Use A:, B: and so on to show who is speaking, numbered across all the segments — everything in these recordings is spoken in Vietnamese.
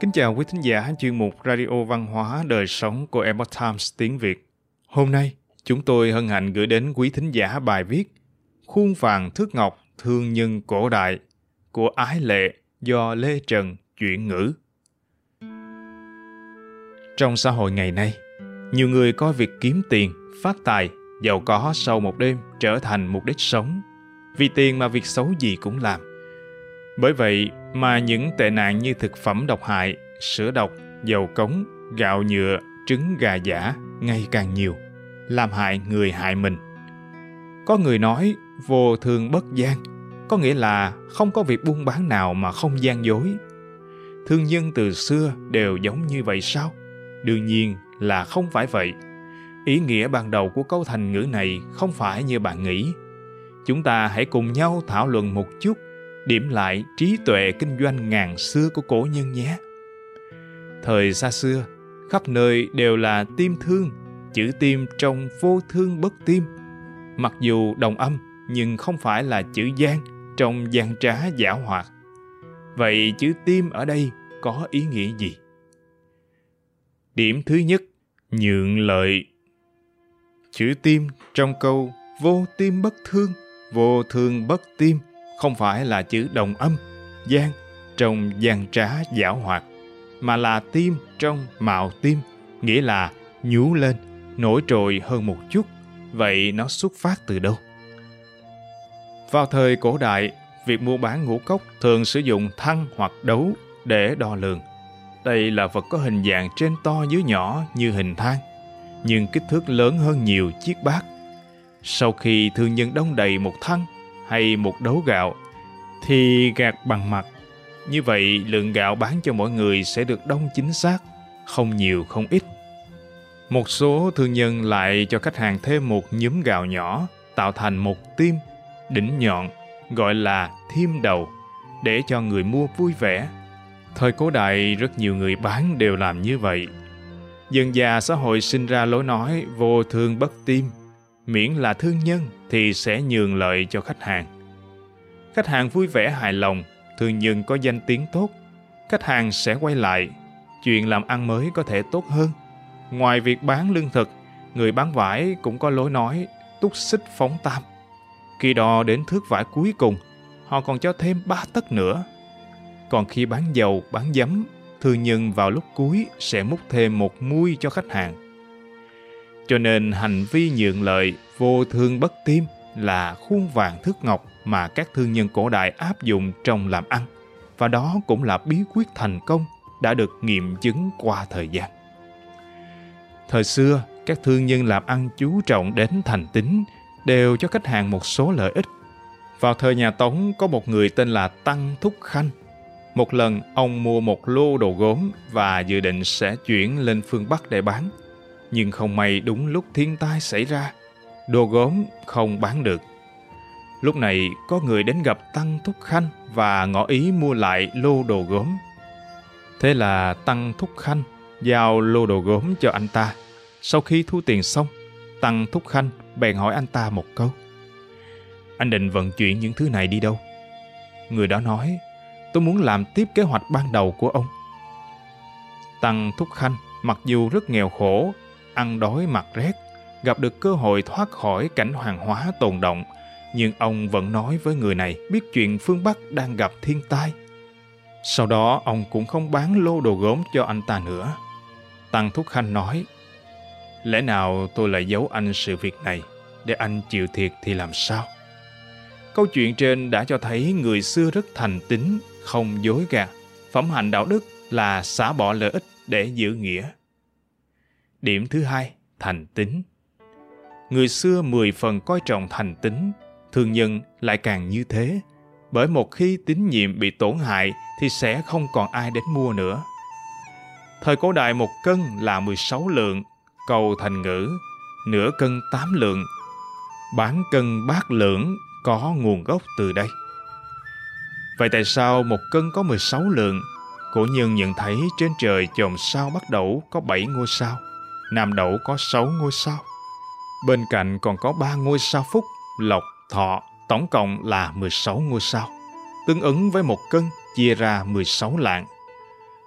A: Kính chào quý thính giả chuyên mục Radio Văn hóa Đời Sống của Epoch Times tiếng Việt. Hôm nay, chúng tôi hân hạnh gửi đến quý thính giả bài viết Khuôn vàng thước ngọc thương nhân cổ đại của Ái Lệ do Lê Trần chuyển ngữ. Trong xã hội ngày nay, nhiều người coi việc kiếm tiền, phát tài, giàu có sau một đêm trở thành mục đích sống. Vì tiền mà việc xấu gì cũng làm. Bởi vậy mà những tệ nạn như thực phẩm độc hại, sữa độc, dầu cống, gạo nhựa, trứng gà giả ngày càng nhiều, làm hại người hại mình. Có người nói vô thường bất gian, có nghĩa là không có việc buôn bán nào mà không gian dối. Thương nhân từ xưa đều giống như vậy sao? Đương nhiên là không phải vậy. Ý nghĩa ban đầu của câu thành ngữ này không phải như bạn nghĩ. Chúng ta hãy cùng nhau thảo luận một chút điểm lại trí tuệ kinh doanh ngàn xưa của cổ nhân nhé. Thời xa xưa, khắp nơi đều là tim thương, chữ tim trong vô thương bất tim. Mặc dù đồng âm, nhưng không phải là chữ gian trong gian trá giả hoạt. Vậy chữ tim ở đây có ý nghĩa gì? Điểm thứ nhất, nhượng lợi. Chữ tim trong câu vô tim bất thương, vô thương bất tim không phải là chữ đồng âm, gian trong gian trá giả hoạt, mà là tim trong mạo tim, nghĩa là nhú lên, nổi trội hơn một chút. Vậy nó xuất phát từ đâu? Vào thời cổ đại, việc mua bán ngũ cốc thường sử dụng thăng hoặc đấu để đo lường. Đây là vật có hình dạng trên to dưới nhỏ như hình thang, nhưng kích thước lớn hơn nhiều chiếc bát. Sau khi thương nhân đông đầy một thăng hay một đấu gạo, thì gạt bằng mặt. Như vậy, lượng gạo bán cho mỗi người sẽ được đông chính xác, không nhiều không ít. Một số thương nhân lại cho khách hàng thêm một nhúm gạo nhỏ tạo thành một tim đỉnh nhọn gọi là thiêm đầu để cho người mua vui vẻ. Thời cổ đại rất nhiều người bán đều làm như vậy. Dần già xã hội sinh ra lối nói vô thương bất tim, miễn là thương nhân thì sẽ nhường lợi cho khách hàng. Khách hàng vui vẻ hài lòng, thương nhân có danh tiếng tốt, khách hàng sẽ quay lại, chuyện làm ăn mới có thể tốt hơn. Ngoài việc bán lương thực, người bán vải cũng có lối nói túc xích phóng tam. Khi đo đến thước vải cuối cùng, họ còn cho thêm ba tấc nữa. Còn khi bán dầu, bán giấm, thương nhân vào lúc cuối sẽ múc thêm một muôi cho khách hàng. Cho nên hành vi nhượng lợi vô thương bất tim là khuôn vàng thước ngọc mà các thương nhân cổ đại áp dụng trong làm ăn và đó cũng là bí quyết thành công đã được nghiệm chứng qua thời gian. Thời xưa, các thương nhân làm ăn chú trọng đến thành tính đều cho khách hàng một số lợi ích. Vào thời nhà Tống có một người tên là Tăng Thúc Khanh. Một lần ông mua một lô đồ gốm và dự định sẽ chuyển lên phương Bắc để bán. Nhưng không may đúng lúc thiên tai xảy ra, đồ gốm không bán được. Lúc này có người đến gặp Tăng Thúc Khanh và ngỏ ý mua lại lô đồ gốm. Thế là Tăng Thúc Khanh giao lô đồ gốm cho anh ta. Sau khi thu tiền xong, Tăng Thúc Khanh bèn hỏi anh ta một câu. Anh định vận chuyển những thứ này đi đâu? Người đó nói, tôi muốn làm tiếp kế hoạch ban đầu của ông. Tăng Thúc Khanh mặc dù rất nghèo khổ, ăn đói mặt rét, gặp được cơ hội thoát khỏi cảnh hoàng hóa tồn động, nhưng ông vẫn nói với người này biết chuyện phương Bắc đang gặp thiên tai. Sau đó ông cũng không bán lô đồ gốm cho anh ta nữa. Tăng Thúc Khanh nói, lẽ nào tôi lại giấu anh sự việc này để anh chịu thiệt thì làm sao? Câu chuyện trên đã cho thấy người xưa rất thành tín, không dối gạt. Phẩm hạnh đạo đức là xả bỏ lợi ích để giữ nghĩa. Điểm thứ hai, thành tính Người xưa mười phần coi trọng thành tính thương nhân lại càng như thế. Bởi một khi tín nhiệm bị tổn hại thì sẽ không còn ai đến mua nữa. Thời cổ đại một cân là 16 lượng, cầu thành ngữ, nửa cân 8 lượng. Bán cân bát lượng có nguồn gốc từ đây. Vậy tại sao một cân có 16 lượng? Cổ nhân nhận thấy trên trời chòm sao bắt đầu có 7 ngôi sao, nam đậu có 6 ngôi sao. Bên cạnh còn có 3 ngôi sao phúc, lộc, thọ, tổng cộng là 16 ngôi sao. Tương ứng với một cân chia ra 16 lạng.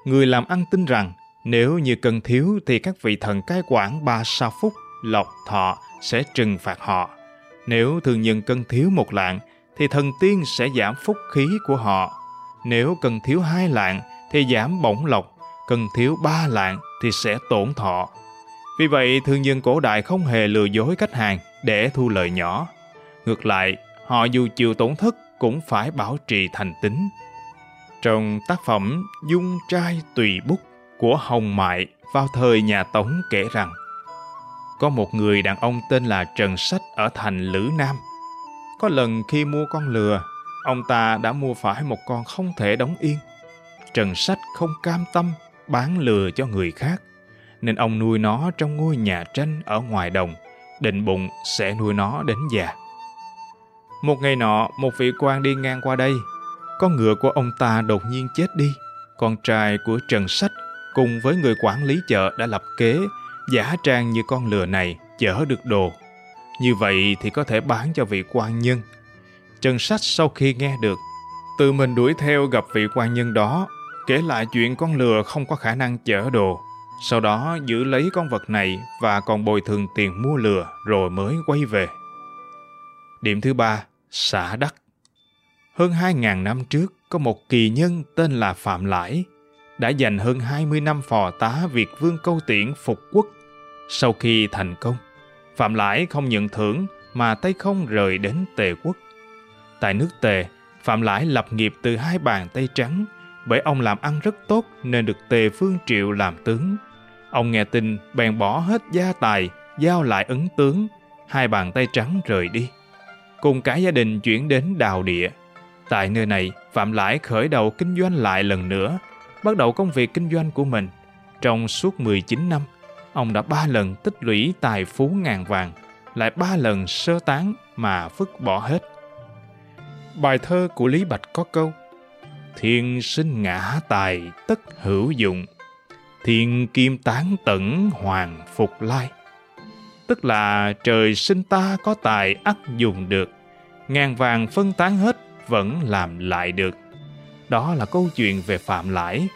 A: người làm ăn tin rằng nếu như cần thiếu thì các vị thần cai quản ba sao phúc, lộc, thọ sẽ trừng phạt họ. Nếu thường nhân cân thiếu một lạng thì thần tiên sẽ giảm phúc khí của họ. Nếu cần thiếu hai lạng thì giảm bổng lộc, cần thiếu ba lạng thì sẽ tổn thọ. Vì vậy, thương nhân cổ đại không hề lừa dối khách hàng để thu lợi nhỏ. Ngược lại, họ dù chịu tổn thất cũng phải bảo trì thành tính. Trong tác phẩm Dung trai tùy bút của Hồng Mại vào thời nhà Tống kể rằng có một người đàn ông tên là Trần Sách ở thành Lữ Nam. Có lần khi mua con lừa, ông ta đã mua phải một con không thể đóng yên. Trần Sách không cam tâm bán lừa cho người khác, nên ông nuôi nó trong ngôi nhà tranh ở ngoài đồng, định bụng sẽ nuôi nó đến già. Một ngày nọ, một vị quan đi ngang qua đây. Con ngựa của ông ta đột nhiên chết đi. Con trai của Trần Sách cùng với người quản lý chợ đã lập kế giả trang như con lừa này chở được đồ. Như vậy thì có thể bán cho vị quan nhân. Trần Sách sau khi nghe được, tự mình đuổi theo gặp vị quan nhân đó, kể lại chuyện con lừa không có khả năng chở đồ. Sau đó giữ lấy con vật này và còn bồi thường tiền mua lừa rồi mới quay về. Điểm thứ ba, xã Đắc. Hơn 2.000 năm trước, có một kỳ nhân tên là Phạm Lãi, đã dành hơn 20 năm phò tá Việt Vương Câu Tiễn phục quốc. Sau khi thành công, Phạm Lãi không nhận thưởng mà tay không rời đến Tề quốc. Tại nước Tề, Phạm Lãi lập nghiệp từ hai bàn tay trắng, bởi ông làm ăn rất tốt nên được Tề Phương Triệu làm tướng. Ông nghe tin bèn bỏ hết gia tài, giao lại ấn tướng, hai bàn tay trắng rời đi. Cùng cả gia đình chuyển đến đào địa. Tại nơi này, Phạm Lãi khởi đầu kinh doanh lại lần nữa, bắt đầu công việc kinh doanh của mình. Trong suốt 19 năm, ông đã ba lần tích lũy tài phú ngàn vàng, lại ba lần sơ tán mà vứt bỏ hết. Bài thơ của Lý Bạch có câu Thiên sinh ngã tài tất hữu dụng, thiên kim tán tẩn hoàng phục lai. Tức là trời sinh ta có tài ắt dùng được, ngàn vàng phân tán hết vẫn làm lại được. Đó là câu chuyện về Phạm Lãi.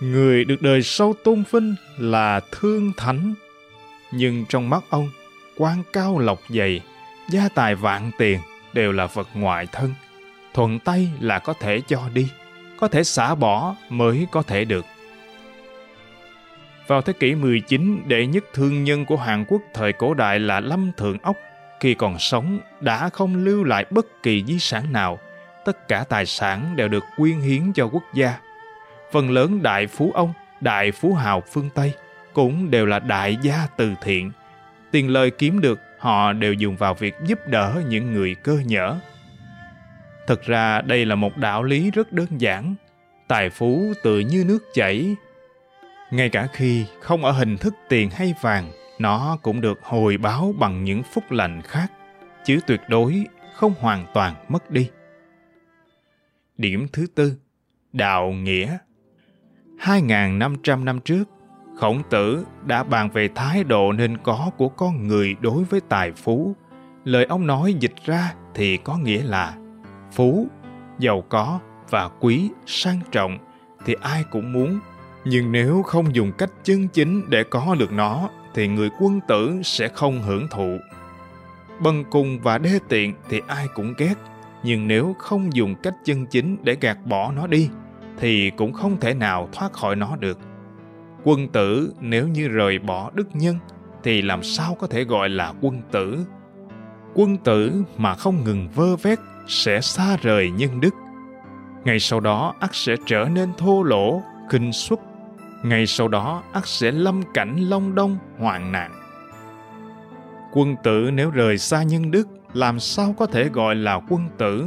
A: Người được đời sâu tôn vinh là thương thánh. Nhưng trong mắt ông, quan cao lộc dày, gia tài vạn tiền đều là vật ngoại thân. Thuận tay là có thể cho đi, có thể xả bỏ mới có thể được. Vào thế kỷ 19, đệ nhất thương nhân của Hàn Quốc thời cổ đại là Lâm Thượng Ốc. Khi còn sống, đã không lưu lại bất kỳ di sản nào tất cả tài sản đều được quyên hiến cho quốc gia. Phần lớn đại phú ông, đại phú hào phương Tây cũng đều là đại gia từ thiện. Tiền lời kiếm được họ đều dùng vào việc giúp đỡ những người cơ nhở. Thực ra đây là một đạo lý rất đơn giản. Tài phú tự như nước chảy. Ngay cả khi không ở hình thức tiền hay vàng, nó cũng được hồi báo bằng những phúc lành khác, chứ tuyệt đối không hoàn toàn mất đi. Điểm thứ tư, đạo nghĩa. 2.500 năm trước, Khổng tử đã bàn về thái độ nên có của con người đối với tài phú. Lời ông nói dịch ra thì có nghĩa là phú, giàu có và quý, sang trọng thì ai cũng muốn. Nhưng nếu không dùng cách chân chính để có được nó thì người quân tử sẽ không hưởng thụ. Bần cùng và đê tiện thì ai cũng ghét nhưng nếu không dùng cách chân chính để gạt bỏ nó đi thì cũng không thể nào thoát khỏi nó được quân tử nếu như rời bỏ đức nhân thì làm sao có thể gọi là quân tử quân tử mà không ngừng vơ vét sẽ xa rời nhân đức. Ngày sau đó ắt sẽ trở nên thô lỗ khinh suất ngày sau đó ắt sẽ lâm cảnh long đông, hoạn nạn. Quân tử nếu rời xa nhân đức, làm sao có thể gọi là quân tử?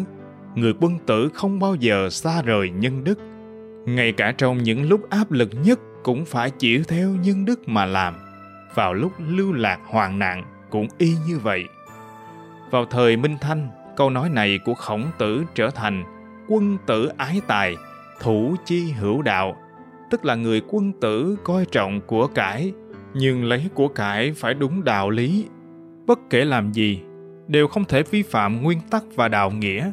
A: Người quân tử không bao giờ xa rời nhân đức. Ngay cả trong những lúc áp lực nhất cũng phải chịu theo nhân đức mà làm. Vào lúc lưu lạc hoạn nạn cũng y như vậy. Vào thời minh thanh câu nói này của khổng tử trở thành quân tử ái tài thủ chi hữu đạo tức là người quân tử coi trọng của cải nhưng lấy của cải phải đúng đạo lý. Bất kể làm gì đều không thể vi phạm nguyên tắc và đạo nghĩa.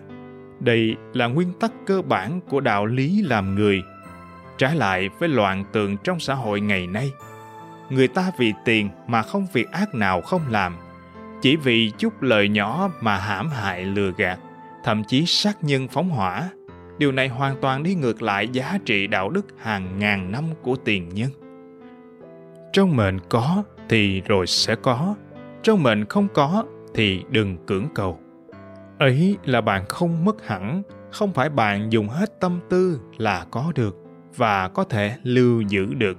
A: Đây là nguyên tắc cơ bản của đạo lý làm người. Trái lại với loạn tượng trong xã hội ngày nay, người ta vì tiền mà không việc ác nào không làm, chỉ vì chút lời nhỏ mà hãm hại lừa gạt, thậm chí sát nhân phóng hỏa. Điều này hoàn toàn đi ngược lại giá trị đạo đức hàng ngàn năm của tiền nhân. Trong mệnh có thì rồi sẽ có, trong mệnh không có thì đừng cưỡng cầu. Ấy là bạn không mất hẳn, không phải bạn dùng hết tâm tư là có được và có thể lưu giữ được.